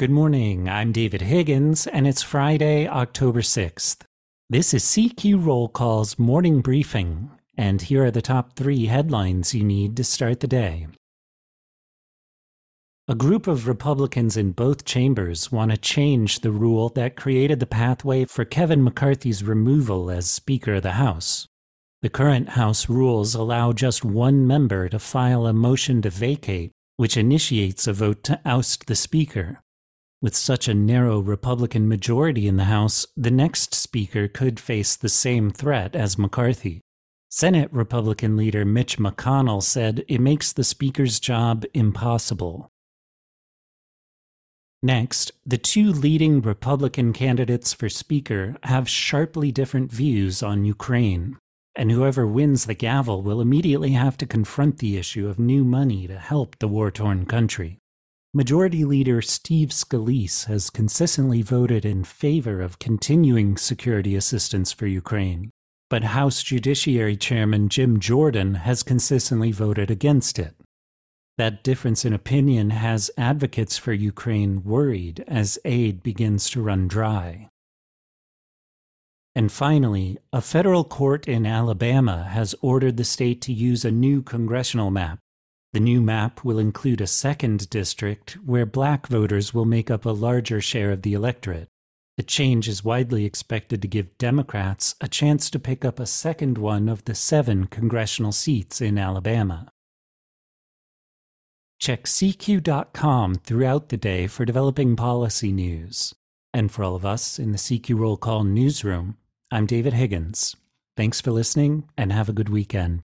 Good morning. I'm David Higgins, and it's Friday, October 6th. This is CQ Roll Call's morning briefing, and here are the top three headlines you need to start the day. A group of Republicans in both chambers want to change the rule that created the pathway for Kevin McCarthy's removal as Speaker of the House. The current House rules allow just one member to file a motion to vacate, which initiates a vote to oust the Speaker. With such a narrow Republican majority in the House, the next Speaker could face the same threat as McCarthy. Senate Republican leader Mitch McConnell said it makes the Speaker's job impossible. Next, the two leading Republican candidates for Speaker have sharply different views on Ukraine, and whoever wins the gavel will immediately have to confront the issue of new money to help the war torn country. Majority Leader Steve Scalise has consistently voted in favor of continuing security assistance for Ukraine, but House Judiciary Chairman Jim Jordan has consistently voted against it. That difference in opinion has advocates for Ukraine worried as aid begins to run dry. And finally, a federal court in Alabama has ordered the state to use a new congressional map the new map will include a second district where black voters will make up a larger share of the electorate. The change is widely expected to give Democrats a chance to pick up a second one of the seven congressional seats in Alabama. Check CQ.com throughout the day for developing policy news. And for all of us in the CQ Roll Call newsroom, I'm David Higgins. Thanks for listening and have a good weekend.